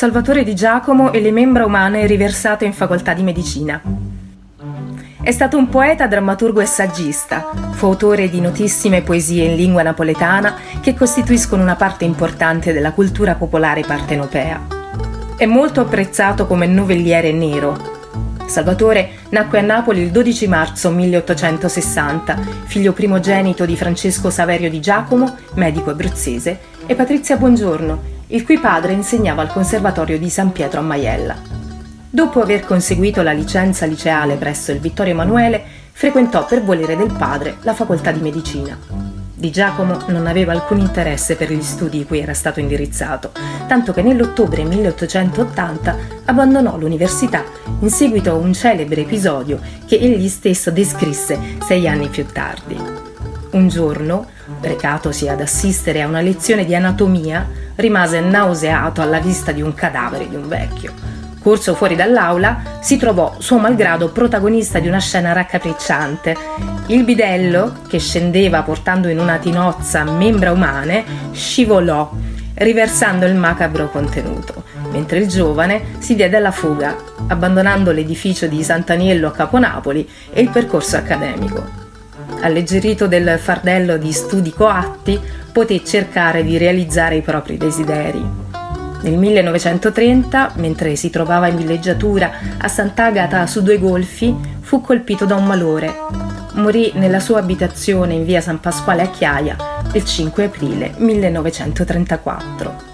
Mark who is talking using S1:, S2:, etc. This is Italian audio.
S1: Salvatore Di Giacomo e le membra umane riversate in facoltà di medicina. È stato un poeta, drammaturgo e saggista. Fu autore di notissime poesie in lingua napoletana che costituiscono una parte importante della cultura popolare partenopea. È molto apprezzato come novelliere nero. Salvatore nacque a Napoli il 12 marzo 1860, figlio primogenito di Francesco Saverio di Giacomo, medico abruzzese, e Patrizia Buongiorno, il cui padre insegnava al Conservatorio di San Pietro a Maiella. Dopo aver conseguito la licenza liceale presso il Vittorio Emanuele, frequentò per volere del padre la facoltà di medicina. Di Giacomo non aveva alcun interesse per gli studi cui era stato indirizzato, tanto che nell'ottobre 1880 abbandonò l'università in seguito a un celebre episodio che egli stesso descrisse sei anni più tardi. Un giorno, recatosi ad assistere a una lezione di anatomia, rimase nauseato alla vista di un cadavere di un vecchio Corso fuori dall'aula, si trovò suo malgrado protagonista di una scena raccapricciante. Il bidello, che scendeva portando in una tinozza membra umane, scivolò, riversando il macabro contenuto, mentre il giovane si diede alla fuga, abbandonando l'edificio di Sant'Aniello a Caponapoli e il percorso accademico. Alleggerito del fardello di studi coatti, poté cercare di realizzare i propri desideri. Nel 1930, mentre si trovava in villeggiatura a Sant'Agata su due golfi, fu colpito da un malore. Morì nella sua abitazione in via San Pasquale a Chiaia il 5 aprile 1934.